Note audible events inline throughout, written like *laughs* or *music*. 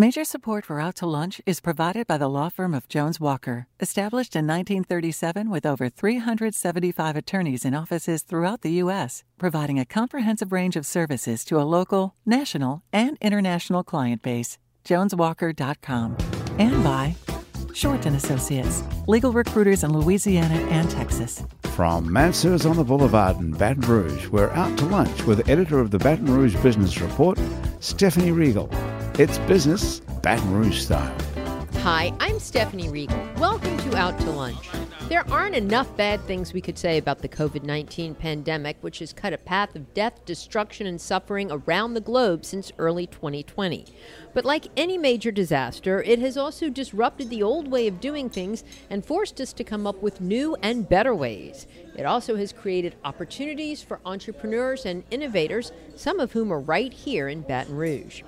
Major support for Out to Lunch is provided by the law firm of Jones Walker, established in 1937 with over 375 attorneys in offices throughout the U.S., providing a comprehensive range of services to a local, national, and international client base. JonesWalker.com. And by Shorten Associates, legal recruiters in Louisiana and Texas. From Mansur's on the Boulevard in Baton Rouge, we're out to lunch with editor of the Baton Rouge Business Report, Stephanie Riegel. It's business Baton Rouge style. Hi, I'm Stephanie Riegel. Welcome to Out to Lunch. There aren't enough bad things we could say about the COVID 19 pandemic, which has cut a path of death, destruction, and suffering around the globe since early 2020. But like any major disaster, it has also disrupted the old way of doing things and forced us to come up with new and better ways. It also has created opportunities for entrepreneurs and innovators, some of whom are right here in Baton Rouge.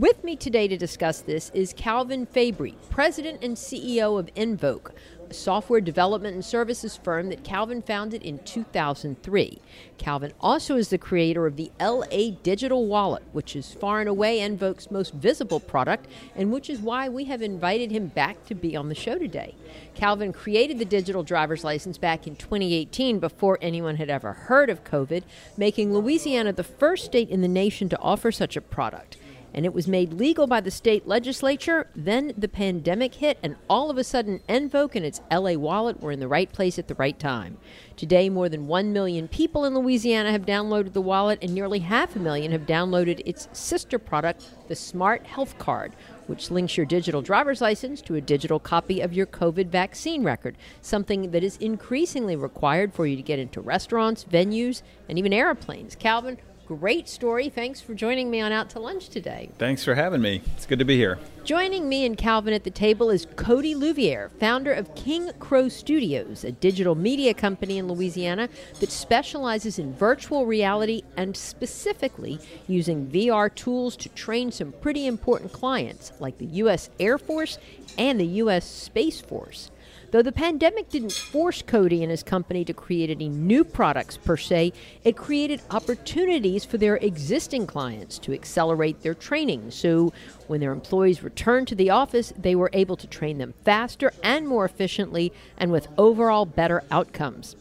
With me today to discuss this is Calvin Fabre, President and CEO of Envoc, a software development and services firm that Calvin founded in 2003. Calvin also is the creator of the LA Digital Wallet, which is far and away Envoc's most visible product, and which is why we have invited him back to be on the show today. Calvin created the digital driver's license back in 2018 before anyone had ever heard of COVID, making Louisiana the first state in the nation to offer such a product and it was made legal by the state legislature. Then the pandemic hit, and all of a sudden, Envoc and its LA wallet were in the right place at the right time. Today, more than 1 million people in Louisiana have downloaded the wallet, and nearly half a million have downloaded its sister product, the Smart Health Card, which links your digital driver's license to a digital copy of your COVID vaccine record, something that is increasingly required for you to get into restaurants, venues, and even airplanes. Calvin, Great story. Thanks for joining me on Out to Lunch today. Thanks for having me. It's good to be here. Joining me and Calvin at the table is Cody Louviere, founder of King Crow Studios, a digital media company in Louisiana that specializes in virtual reality and specifically using VR tools to train some pretty important clients like the U.S. Air Force and the U.S. Space Force. Though the pandemic didn't force Cody and his company to create any new products per se, it created opportunities for their existing clients to accelerate their training. So when their employees returned to the office, they were able to train them faster and more efficiently and with overall better outcomes.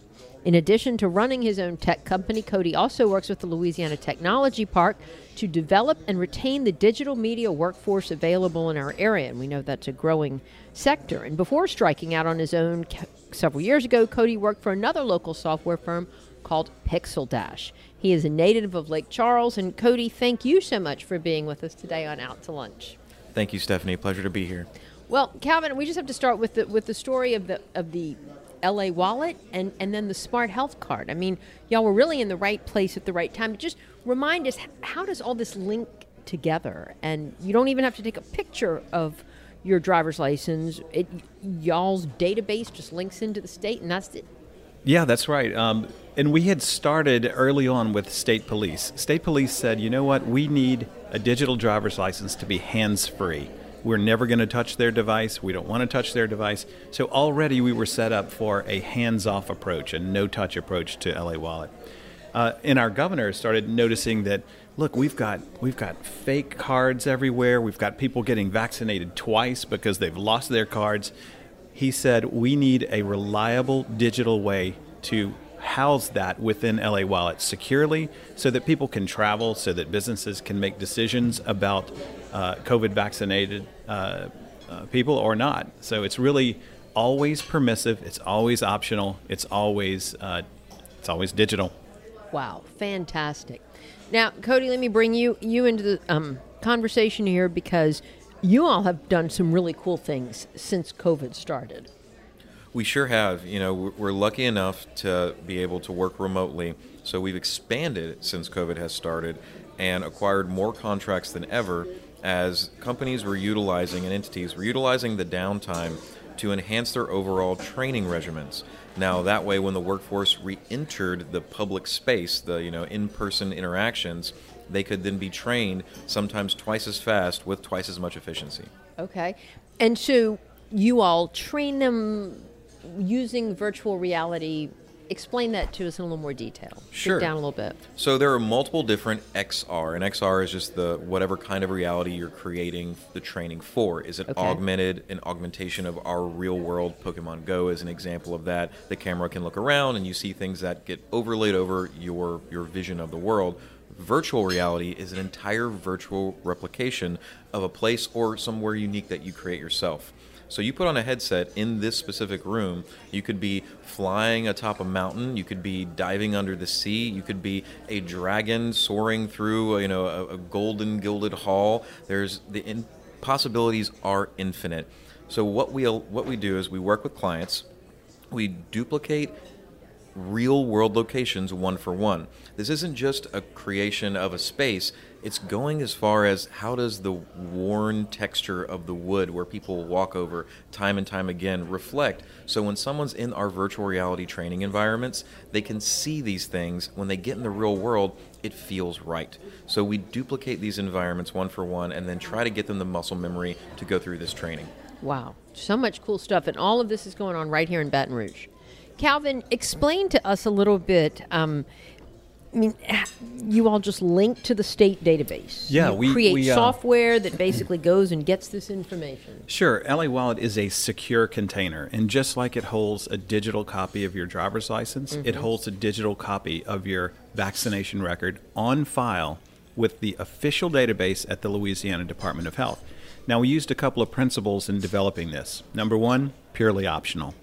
In addition to running his own tech company, Cody also works with the Louisiana Technology Park to develop and retain the digital media workforce available in our area. And we know that's a growing sector. And before striking out on his own several years ago, Cody worked for another local software firm called Pixel Dash. He is a native of Lake Charles. And Cody, thank you so much for being with us today on Out to Lunch. Thank you, Stephanie. Pleasure to be here. Well, Calvin, we just have to start with the with the story of the of the LA Wallet and, and then the Smart Health Card. I mean, y'all were really in the right place at the right time. Just remind us, how does all this link together? And you don't even have to take a picture of your driver's license. It, y'all's database just links into the state, and that's it. Yeah, that's right. Um, and we had started early on with state police. State police said, you know what, we need a digital driver's license to be hands free. We're never going to touch their device. We don't want to touch their device. So already we were set up for a hands off approach, a no touch approach to LA Wallet. Uh, and our governor started noticing that look we've got we've got fake cards everywhere we've got people getting vaccinated twice because they've lost their cards he said we need a reliable digital way to house that within LA Wallet securely so that people can travel, so that businesses can make decisions about uh, COVID vaccinated uh, uh, people or not. So it's really always permissive, it's always optional, it's always, uh, it's always digital. Wow, fantastic. Now, Cody, let me bring you, you into the um, conversation here because you all have done some really cool things since COVID started. We sure have. You know, we're lucky enough to be able to work remotely. So we've expanded since COVID has started and acquired more contracts than ever as companies were utilizing and entities were utilizing the downtime to enhance their overall training regimens. Now that way when the workforce re-entered the public space, the you know in-person interactions, they could then be trained sometimes twice as fast with twice as much efficiency. Okay. And so you all train them using virtual reality explain that to us in a little more detail. Dig Sure. down a little bit. So there are multiple different XR, and XR is just the whatever kind of reality you're creating the training for. Is it Okay. augmented, an augmentation of our real world? Pokemon Go is an example of that. The camera can look around and you see things that get overlaid over your your vision of the world. Virtual reality is an entire virtual replication of a place or somewhere unique that you create yourself. So you put on a headset in this specific room. You could be flying atop a mountain. You could be diving under the sea. You could be a dragon soaring through, uh, you know, a, a golden gilded hall. There's the in, possibilities are infinite. So what we what we do is we work with clients. We duplicate real world locations one for one. This isn't just a creation of a space, it's going as far as how does the worn texture of the wood where people walk over time and time again reflect. So when someone's in our virtual reality training environments, they can see these things. When they get in the real world, it feels right. So we duplicate these environments one for one and then try to get them the muscle memory to go through this training. Wow, so much cool stuff, and all of this is going on right here in Baton Rouge. Calvin, explain to us a little bit. Um, I mean, you all just link to the state database. Yeah, you we- create we, uh, software that basically goes and gets this information. Sure, LA Wallet is a secure container, and just like it holds a digital copy of your driver's license, it holds a digital copy of your vaccination record on file with the official database at the Louisiana Department of Health. Now, we used a couple of principles in developing this. Number one, purely optional.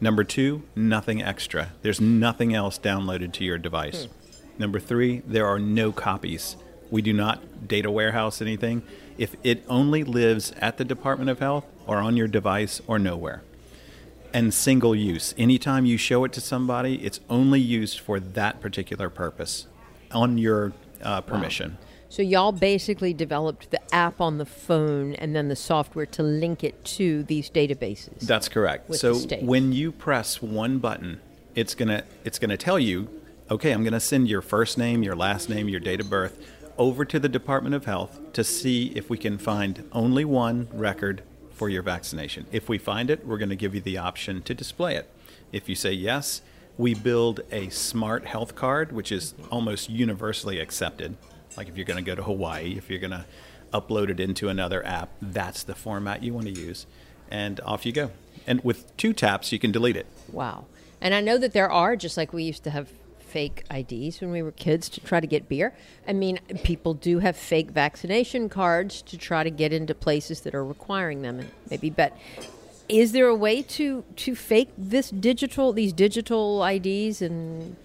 Number two, nothing extra. There's nothing else downloaded to your device. Number three, there are no copies. We do not data warehouse anything. If it only lives at the Department of Health or on your device or nowhere. And single use. Anytime you show it to somebody, it's only used for that particular purpose on your uh, permission. So y'all basically developed the app on the phone and then the software to link it to these databases. That's correct. so when you press one button, it's gonna it's gonna tell you, okay, I'm gonna send your first name, your last name, your date of birth over to the Department of Health to see if we can find only one record for your vaccination. If we find it, we're gonna give you the option to display it. If you say yes, we build a smart health card, which is almost universally accepted. Like if you're going to go to Hawaii, if you're going to upload it into another app, that's the format you want to use. And off you go. And with two taps, you can delete it. Wow. And I know that there are, just like we used to have fake IDs when we were kids to try to get beer. I mean, people do have fake vaccination cards to try to get into places that are requiring them. And maybe, but is there a way to to fake this digital these digital IDs and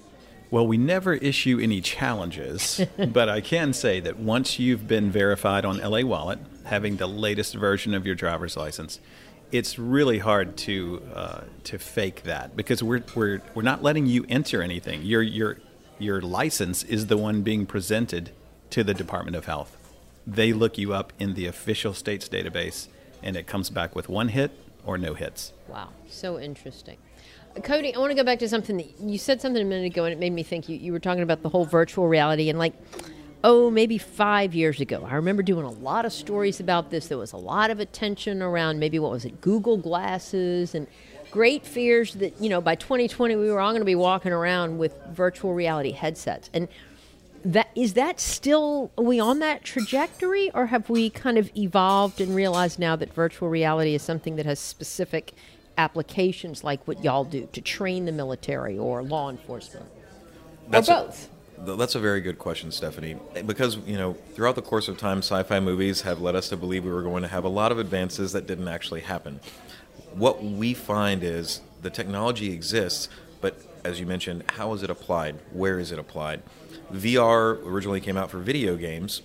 Well, we never issue any challenges, *laughs* but I can say that once you've been verified on LA Wallet, having the latest version of your driver's license, it's really hard to uh, to fake that because we're we're we're not letting you enter anything. Your your your license is the one being presented to the Department of Health. They look you up in the official state's database, and it comes back with one hit or no hits. Wow, so interesting. Cody, I want to go back to something that you said something a minute ago, and it made me think you, you were talking about the whole virtual reality. And like, oh, maybe five years ago, I remember doing a lot of stories about this. There was a lot of attention around maybe what was it, Google Glasses, and great fears that, you know, by 2020, we were all going to be walking around with virtual reality headsets. And that is that still are we on that trajectory or have we kind of evolved and realized now that virtual reality is something that has specific applications like what y'all do to train the military or law enforcement That's or both Th- That's a very good question, Stephanie. Because, you know, throughout the course of time, sci fi movies have led us to believe we were going to have a lot of advances that didn't actually happen. What we find is the technology exists, but as you mentioned, how is it applied? Where is it applied? VR originally came out for video games,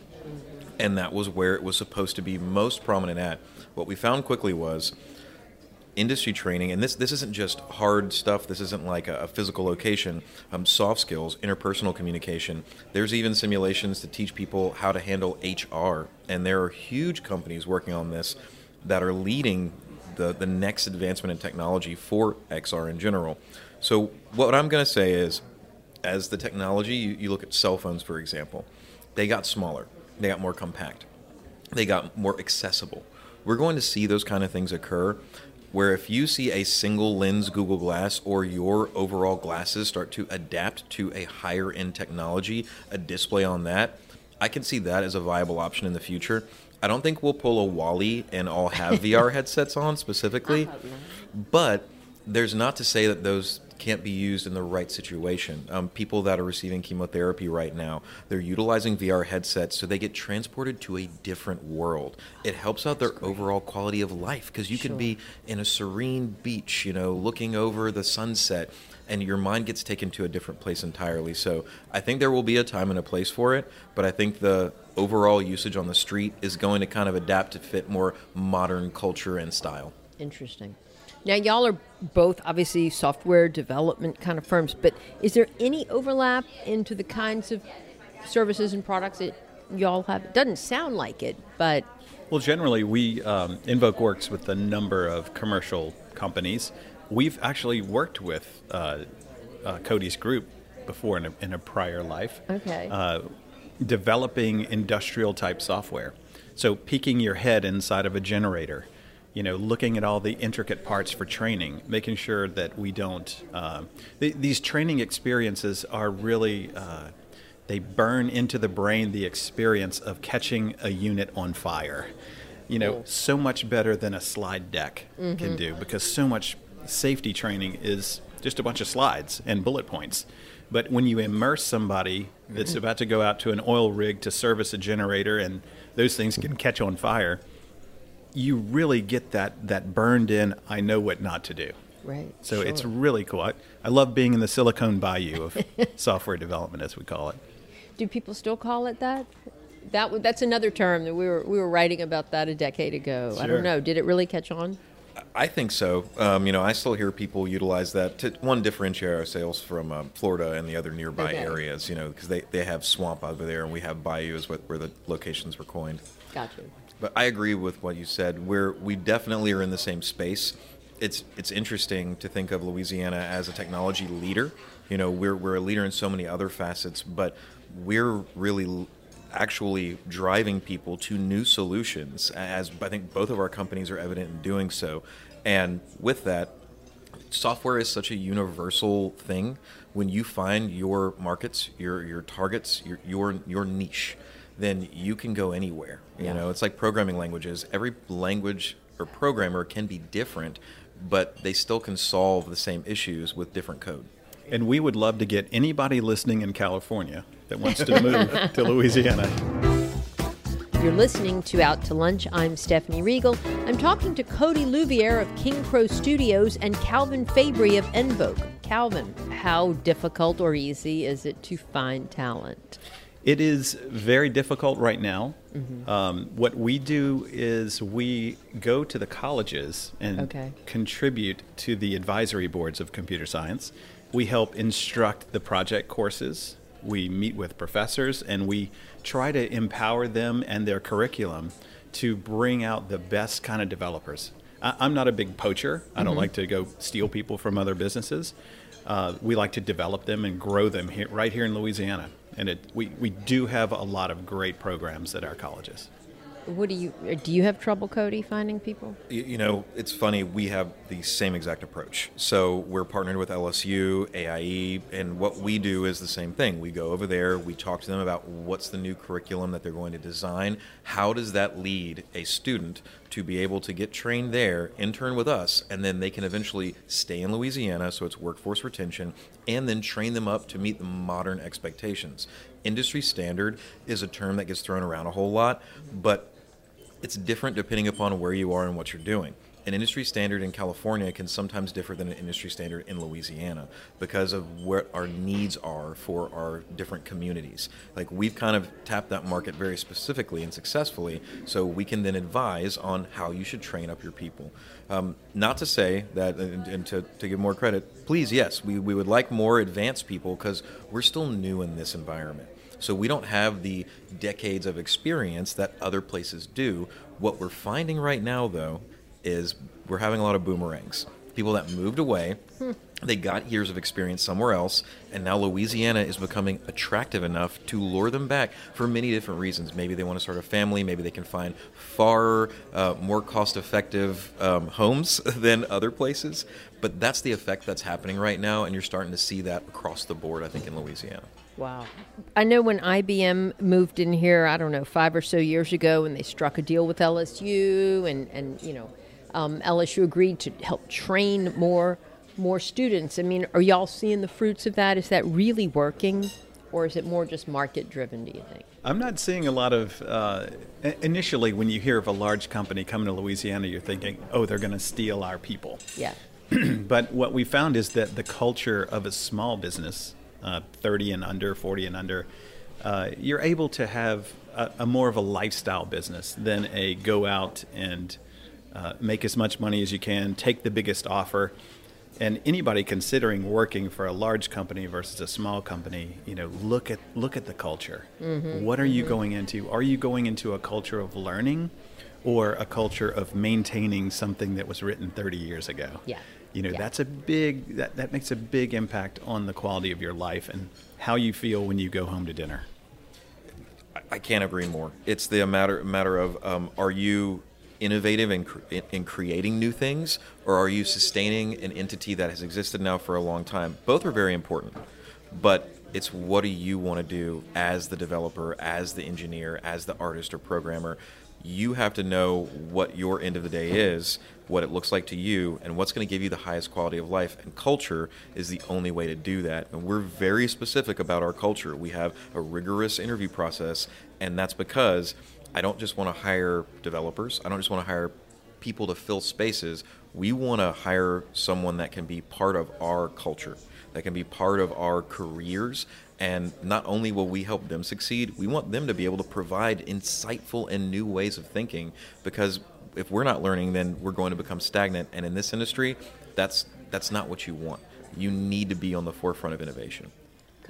and that was where it was supposed to be most prominent at. What we found quickly was industry training, and this this isn't just hard stuff. This isn't like a, a physical location. Um, soft skills, interpersonal communication. There's even simulations to teach people how to handle HR, and there are huge companies working on this that are leading the the next advancement in technology for XR in general. So what I'm going to say is, as the technology, you, you look at cell phones for example, they got smaller, they got more compact they got more accessible. We're going to see those kind of things occur. Where if you see a single lens Google Glass or your overall glasses start to adapt to a higher end technology, a display on that, I can see that as a viable option in the future. I don't think we'll pull a WALL-E and all have *laughs* VR headsets on specifically, uh-huh. but there's not to say that those can't be used in the right situation. Um, people that are receiving chemotherapy right now, they're utilizing VR headsets so they get transported to a different world. It helps out their overall quality of life because you Sure. can be in a serene beach, you know, looking over the sunset, and your mind gets taken to a different place entirely. So I think there will be a time and a place for it, but I think the overall usage on the street is going to kind of adapt to fit more modern culture and style. Interesting. Now, y'all are both obviously software development kind of firms, but is there any overlap into the kinds of services and products that y'all have? It doesn't sound like it, but Well, generally, we um, Envoc works with a number of commercial companies. We've actually worked with uh, uh, Cody's group before in a, in a prior life. Okay. Uh, developing industrial type software. So, peeking your head inside of a generator, you know, looking at all the intricate parts for training, making sure that we don't. Uh, th- these training experiences are really. Uh, they burn into the brain the experience of catching a unit on fire. You know, so much better than a slide deck can do because so much safety training is just a bunch of slides and bullet points. But when you immerse somebody that's about to go out to an oil rig to service a generator and those things can catch on fire, you really get that, that burned in, I know what not to do. right. So it's really cool. I, I love being in the Silicon Bayou of *laughs* software development, as we call it. Do people still call it that? That that's another term that we were we were writing about that a decade ago. I don't know. Did it really catch on? I think so. Um, you know, I still hear people utilize that to one differentiate our sales from um, Florida and the other nearby Okay. areas. You know, because they, they have swamp over there, and we have bayou is what where the locations were coined. Gotcha. But I agree with what you said. We're we definitely are in the same space. It's it's interesting to think of Louisiana as a technology leader. You know, we're we're a leader in so many other facets, but we're really actually driving people to new solutions. As I think both of our companies are evident in doing so, and with that, software is such a universal thing when you find your markets your your targets your your, your niche then you can go anywhere you Yeah. know it's like programming languages every language or programmer can be different but they still can solve the same issues with different code And we would love to get anybody listening in California that wants to move *laughs* to Louisiana. You're listening to Out to Lunch. I'm Stephanie Riegel. I'm talking to Cody Louviere of King Crow Studios and Calvin Fabre of Envoc. Calvin, how difficult or easy is it to find talent? It is very difficult right now. Um, what we do is we go to the colleges and Okay. contribute to the advisory boards of computer science. We help instruct the project courses. We meet with professors and we try to empower them and their curriculum to bring out the best kind of developers. I, I'm not a big poacher. I don't like to go steal people from other businesses. Uh, we like to develop them and grow them here, right here in Louisiana. And it, we, we do have a lot of great programs at our colleges. What do you uh, do? You have trouble, Cody, finding people? Y- You know, it's funny. We have the same exact approach. So we're partnered with LSU, AIE, and what we do is the same thing. We go over there, we talk to them about what's the new curriculum that they're going to design. How does that lead a student to be able to get trained there, intern with us, and then they can eventually stay in Louisiana, so it's workforce retention, and then train them up to meet the modern expectations. Industry standard is a term that gets thrown around a whole lot, but it's different depending upon where you are and what you're doing. An industry standard in California can sometimes differ than an industry standard in Louisiana because of what our needs are for our different communities. Like we've kind of tapped that market very specifically and successfully, so we can then advise on how you should train up your people. Um, not to say that, and, and to, to give more credit, please, yes, we, we would like more advanced people because we're still new in this environment. So we don't have the decades of experience that other places do. What we're finding right now, though, is we're having a lot of boomerangs. People that moved away They got years of experience somewhere else, and now Louisiana is becoming attractive enough to lure them back for many different reasons. Maybe they want to start a family, maybe they can find far uh, more cost effective um, homes *laughs* than other places. But that's the effect that's happening right now, and you're starting to see that across the board, I think, in Louisiana. Wow. I know when IBM moved in here, I don't know, five or so years ago, and they struck a deal with LSU, and, and you know, um, LSU agreed to help train more more students. I mean, are y'all seeing the fruits of that? Is that really working, or is it more just market driven? Do you think? I'm not seeing a lot of. Uh, initially, when you hear of a large company coming to Louisiana, you're thinking, "Oh, they're going to steal our people." Yeah. *clears throat* but what we found is that the culture of a small business, uh, 30 and under, 40 and under, uh, you're able to have a, a, more of a lifestyle business than a go out and uh, make as much money as you can, take the biggest offer and anybody considering working for a large company versus a small company, you know, look at look at the culture. Mm-hmm. What are you mm-hmm. going into? Are you going into a culture of learning, or a culture of maintaining something that was written 30 years ago? Yeah. You know, yeah. that's a big that, that makes a big impact on the quality of your life and how you feel when you go home to dinner. I can't agree more. It's the matter matter of um, are you innovative in, in creating new things, or are you sustaining an entity that has existed now for a long time? Both are very important, but it's what do you want to do as the developer, as the engineer, as the artist or programmer. You have to know what your end of the day is, what it looks like to you, and what's going to give you the highest quality of life. And culture is the only way to do that. And we're very specific about our culture. We have a rigorous interview process, and that's because I don't just want to hire developers. I don't just want to hire people to fill spaces. We want to hire someone that can be part of our culture, that can be part of our careers. And not only will we help them succeed, we want them to be able to provide insightful and new ways of thinking because if we're not learning, then we're going to become stagnant. And in this industry, that's that's not what you want. You need to be on the forefront of innovation.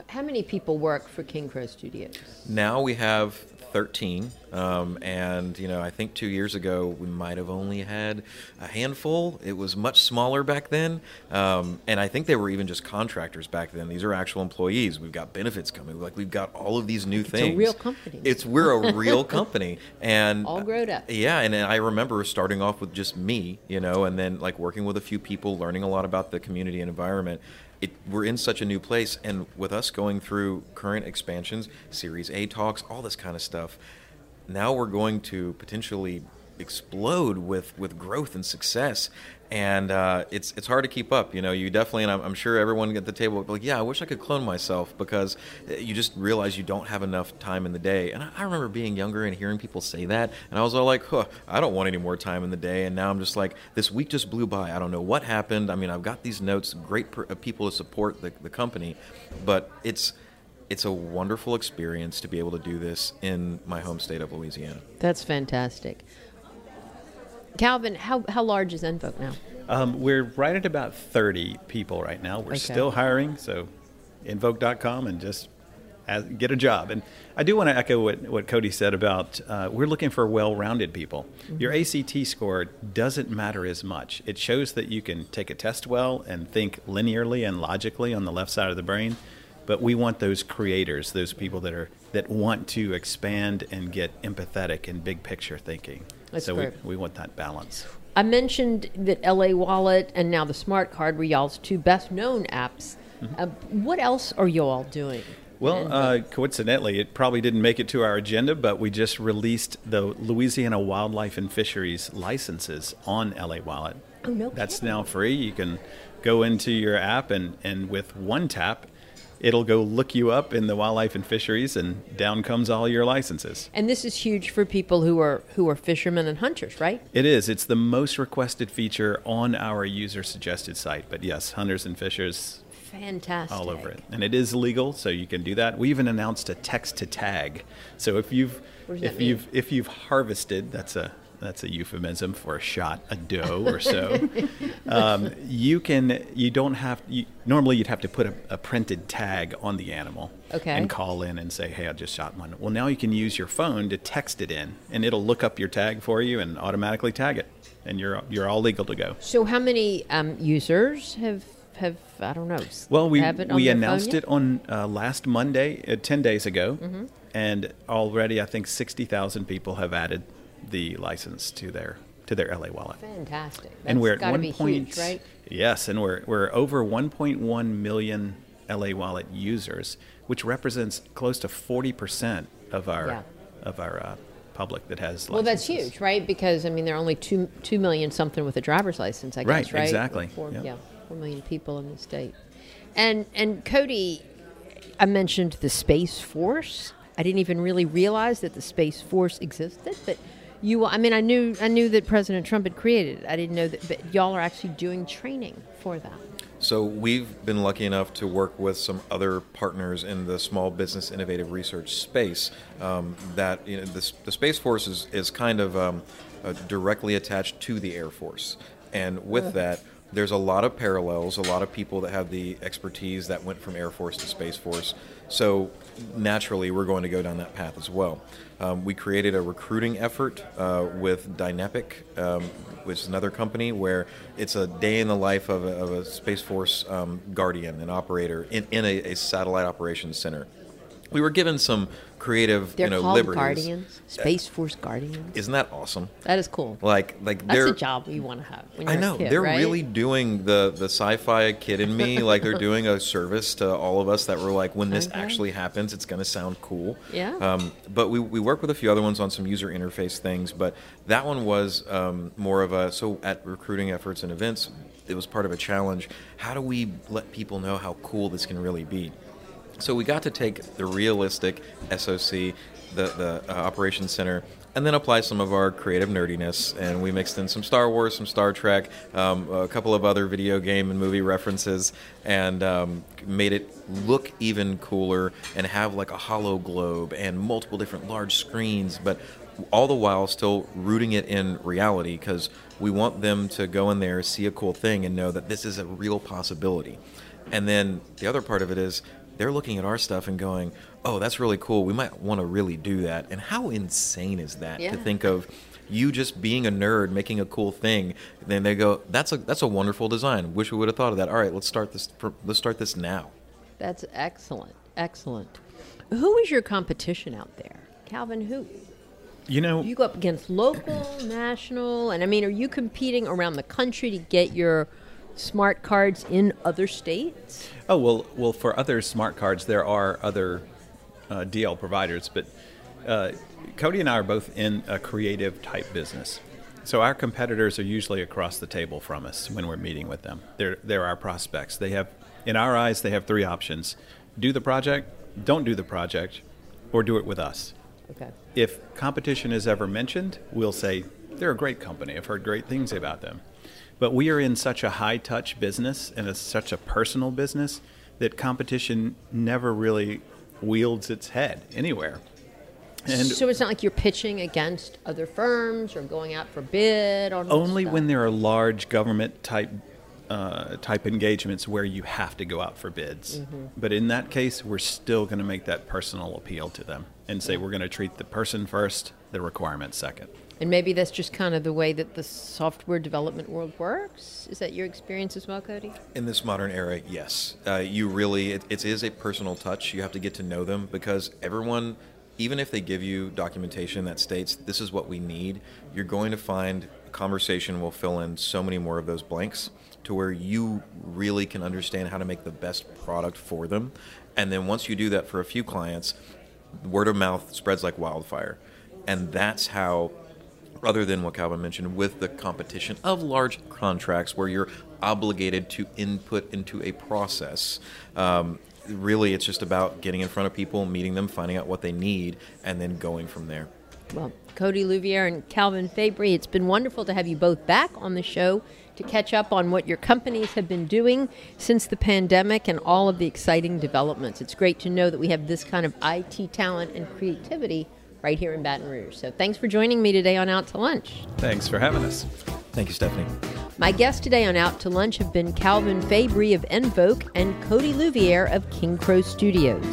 How many people work for King Crow Studios? Now we have 13. Um, and, you know, I think two years ago we might have only had a handful. It was much smaller back then. Um, and I think they were even just contractors back then. These are actual employees. We've got benefits coming. Like, we've got all of these new it's things. It's a real company. It's, we're a real company. And *laughs* all grown up. Yeah. And I remember starting off with just me, you know, and then like working with a few people, learning a lot about the community and environment it, we're in such a new place, and with us going through current expansions, Series A talks, all this kind of stuff, now we're going to potentially explode with with growth and success and uh, it's it's hard to keep up. You know, you definitely, and I'm, I'm sure everyone at the table like, yeah, I wish I could clone myself because you just realize you don't have enough time in the day. And I, I remember being younger and hearing people say that, and I was all like, huh, I don't want any more time in the day. And now I'm just like, this week just blew by. I don't know what happened. I mean, I've got these notes, great per, uh, people to support the, the company, but it's it's a wonderful experience to be able to do this in my home state of Louisiana. That's fantastic. Calvin, how, how large is Envoc now? Um, we're right at about 30 people right now. We're okay. still hiring, so envoc.com and just get a job. And I do want to echo what, what Cody said about uh, we're looking for well rounded people. Mm-hmm. Your ACT score doesn't matter as much. It shows that you can take a test well and think linearly and logically on the left side of the brain. But we want those creators, those people that are that want to expand and get empathetic and big picture thinking. That's so we, we want that balance. I mentioned that LA Wallet and now the Smart Card were y'all's two best known apps. Mm-hmm. Uh, what else are you all doing? Well, uh, coincidentally, it probably didn't make it to our agenda, but we just released the Louisiana Wildlife and Fisheries licenses on LA Wallet. Oh, no. That's kidding. now free. You can go into your app and, and with one tap, it'll go look you up in the wildlife and fisheries and down comes all your licenses. And this is huge for people who are who are fishermen and hunters right? It is. It's the most requested feature on our user suggested site but yes hunters and fishers fantastic. all over it. And it is legal so you can do that. We even announced a text to tag. So if you've if you've if you've harvested that's a that's a euphemism for a shot a doe or so. *laughs* um, you can you don't have you, normally you'd have to put a, a, printed tag on the animal okay. and call in and say, hey, I just shot one. Well, now you can use your phone to text it in, and it'll look up your tag for you and automatically tag it, and you're you're all legal to go. So, how many um, users have have I don't know. Well, we have it on we announced it on uh, last Monday, uh, ten days ago, Mm-hmm. and already I think sixty thousand people have added the license to their to their LA wallet. Fantastic. and we're at one point, huge, right? yes, and we're we're over 1.1 million LA Wallet users, which represents close to 40 percent of our Yeah. of our uh, public that has. Well, that's huge, right? Because I mean, there are only two two million something with a driver's license. I Right, guess, right? exactly, Four, yeah. Yeah, four million people in the state. And and Cody, I mentioned the Space Force. I didn't even really realize that the Space Force existed, but. You, I mean, I knew, I knew that President Trump had created it. I didn't know that, but y'all are actually doing training for that. So we've been lucky enough to work with some other partners in the small business innovative research space. Um, that you know, the, the Space Force is, is kind of um, uh, directly attached to the Air Force, and with that, there's a lot of parallels. A lot of people that have the expertise that went from Air Force to Space Force. So naturally, we're going to go down that path as well. Um, we created a recruiting effort uh, with Dynepic, um, which is another company where it's a day in the life of a, of a Space Force um, guardian, an operator in, in a, a satellite operations center. We were given some creative, They're you know, called liberties. Guardians, Space Force Guardians. Isn't that awesome? That is cool. Like, like That's a job you want to have. When I you're a know kid, they're right? really doing the the sci-fi kid in me. *laughs* like they're doing a service to all of us that were like, when this Okay. actually happens, it's going to sound cool. Yeah. Um, but we we work with a few other ones on some user interface things. But that one was um, more of a so at recruiting efforts and events, it was part of a challenge. How do we let people know how cool this can really be? So we got to take the realistic SOC, the the uh, operations center, and then apply some of our creative nerdiness. And we mixed in some Star Wars, some Star Trek, um, a couple of other video game and movie references, and um, made it look even cooler and have like a hollow globe and multiple different large screens, but all the while still rooting it in reality because we want them to go in there, see a cool thing, and know that this is a real possibility. And then the other part of it is they're looking at our stuff and going, "Oh, that's really cool. We might want to really do that." And how insane is that Yeah. to think of you just being a nerd making a cool thing? Then they go, "That's a that's a wonderful design. Wish we would have thought of that." All right, let's start this. Let's start this now. That's excellent. Excellent. Who is your competition out there? Calvin, who? You know, You go up against local, national, and I mean, are you competing around the country to get your smart cards in other states? Oh well, well for other smart cards there are other uh, DL providers, but uh, Cody and I are both in a creative type business. So our competitors are usually across the table from us when we're meeting with them. They're they're our prospects. They have, in our eyes, they have three options: do the project, don't do the project, or do it with us. Okay. If competition is ever mentioned, we'll say they're a great company. I've heard great things about them. But we are in such a high touch business and it's such a personal business that competition never really wields its head anywhere. And so it's not like you're pitching against other firms or going out for bid on only when there are large government type uh, type engagements where you have to go out for bids. But in that case, we're still going to make that personal appeal to them and say we're going to treat the person first, the requirement second. And maybe that's just kind of the way that the software development world works. Is that your experience as well, Cody? In this modern era, yes. Uh, you really, it, it is a personal touch. You have to get to know them because everyone, even if they give you documentation that states this is what we need, you're going to find a conversation will fill in so many more of those blanks to where you really can understand how to make the best product for them. And then once you do that for a few clients, word of mouth spreads like wildfire. And that's how rather than what Calvin mentioned with the competition of large contracts where you're obligated to input into a process. Um, really, it's just about getting in front of people, meeting them, finding out what they need, and then going from there. Well, Cody Louviere and Calvin Fabre, it's been wonderful to have you both back on the show to catch up on what your companies have been doing since the pandemic and all of the exciting developments. It's great to know that we have this kind of IT talent and creativity right here in Baton Rouge. So thanks for joining me today on Out to Lunch. Thanks for having us. Thank you, Stephanie. My guests today on Out to Lunch have been Calvin Fabre of Envoc and Cody Louviere of King Crow Studios.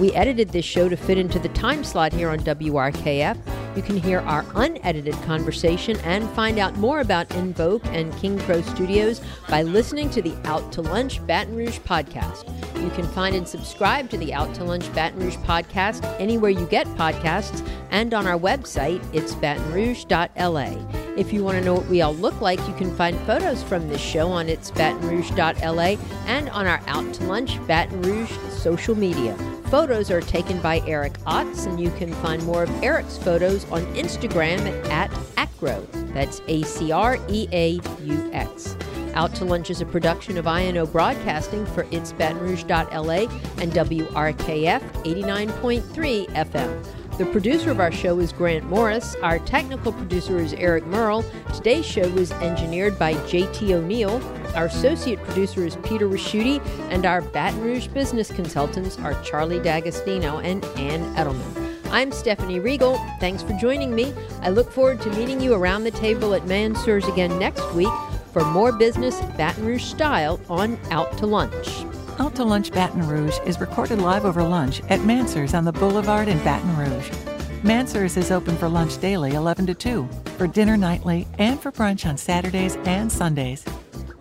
We edited this show to fit into the time slot here on WRKF. You can hear our unedited conversation and find out more about Envoc and King Crow Studios by listening to the Out to Lunch Baton Rouge podcast. You can find and subscribe to the Out to Lunch Baton Rouge podcast anywhere you get podcasts and on our website, it's batonrouge.la. If you want to know what we all look like, you can find photos from this show on its Baton batonrouge.la and on our Out to Lunch Baton Rouge social media. Photos are taken by Eric Otts, and you can find more of Eric's photos on Instagram at Acreaux. That's A C R E A U X. Out to Lunch is a production of INO Broadcasting for It's Baton Rouge.la and WRKF 89.3 FM. The producer of our show is Grant Morris. Our technical producer is Eric Merle. Today's show was engineered by JT O'Neill. Our associate producer is Peter Raschuti, and our Baton Rouge business consultants are Charlie D'Agostino and Ann Edelman. I'm Stephanie Riegel. Thanks for joining me. I look forward to meeting you around the table at Mansur's again next week for more business Baton Rouge style on Out to Lunch. Out to Lunch Baton Rouge is recorded live over lunch at Mansur's on the Boulevard in Baton Rouge. Mansur's is open for lunch daily 11 to 2, for dinner nightly, and for brunch on Saturdays and Sundays.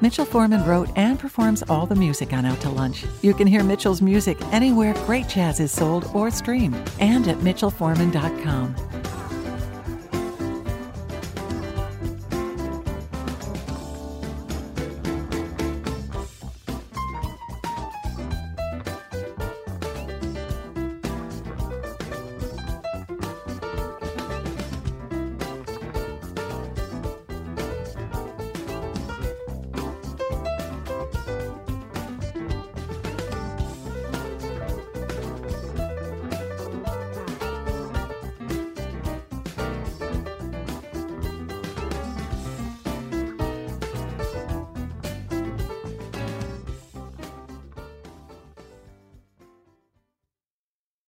Mitchell Forman wrote and performs all the music on Out to Lunch. You can hear Mitchell's music anywhere great jazz is sold or streamed and at mitchellforman.com.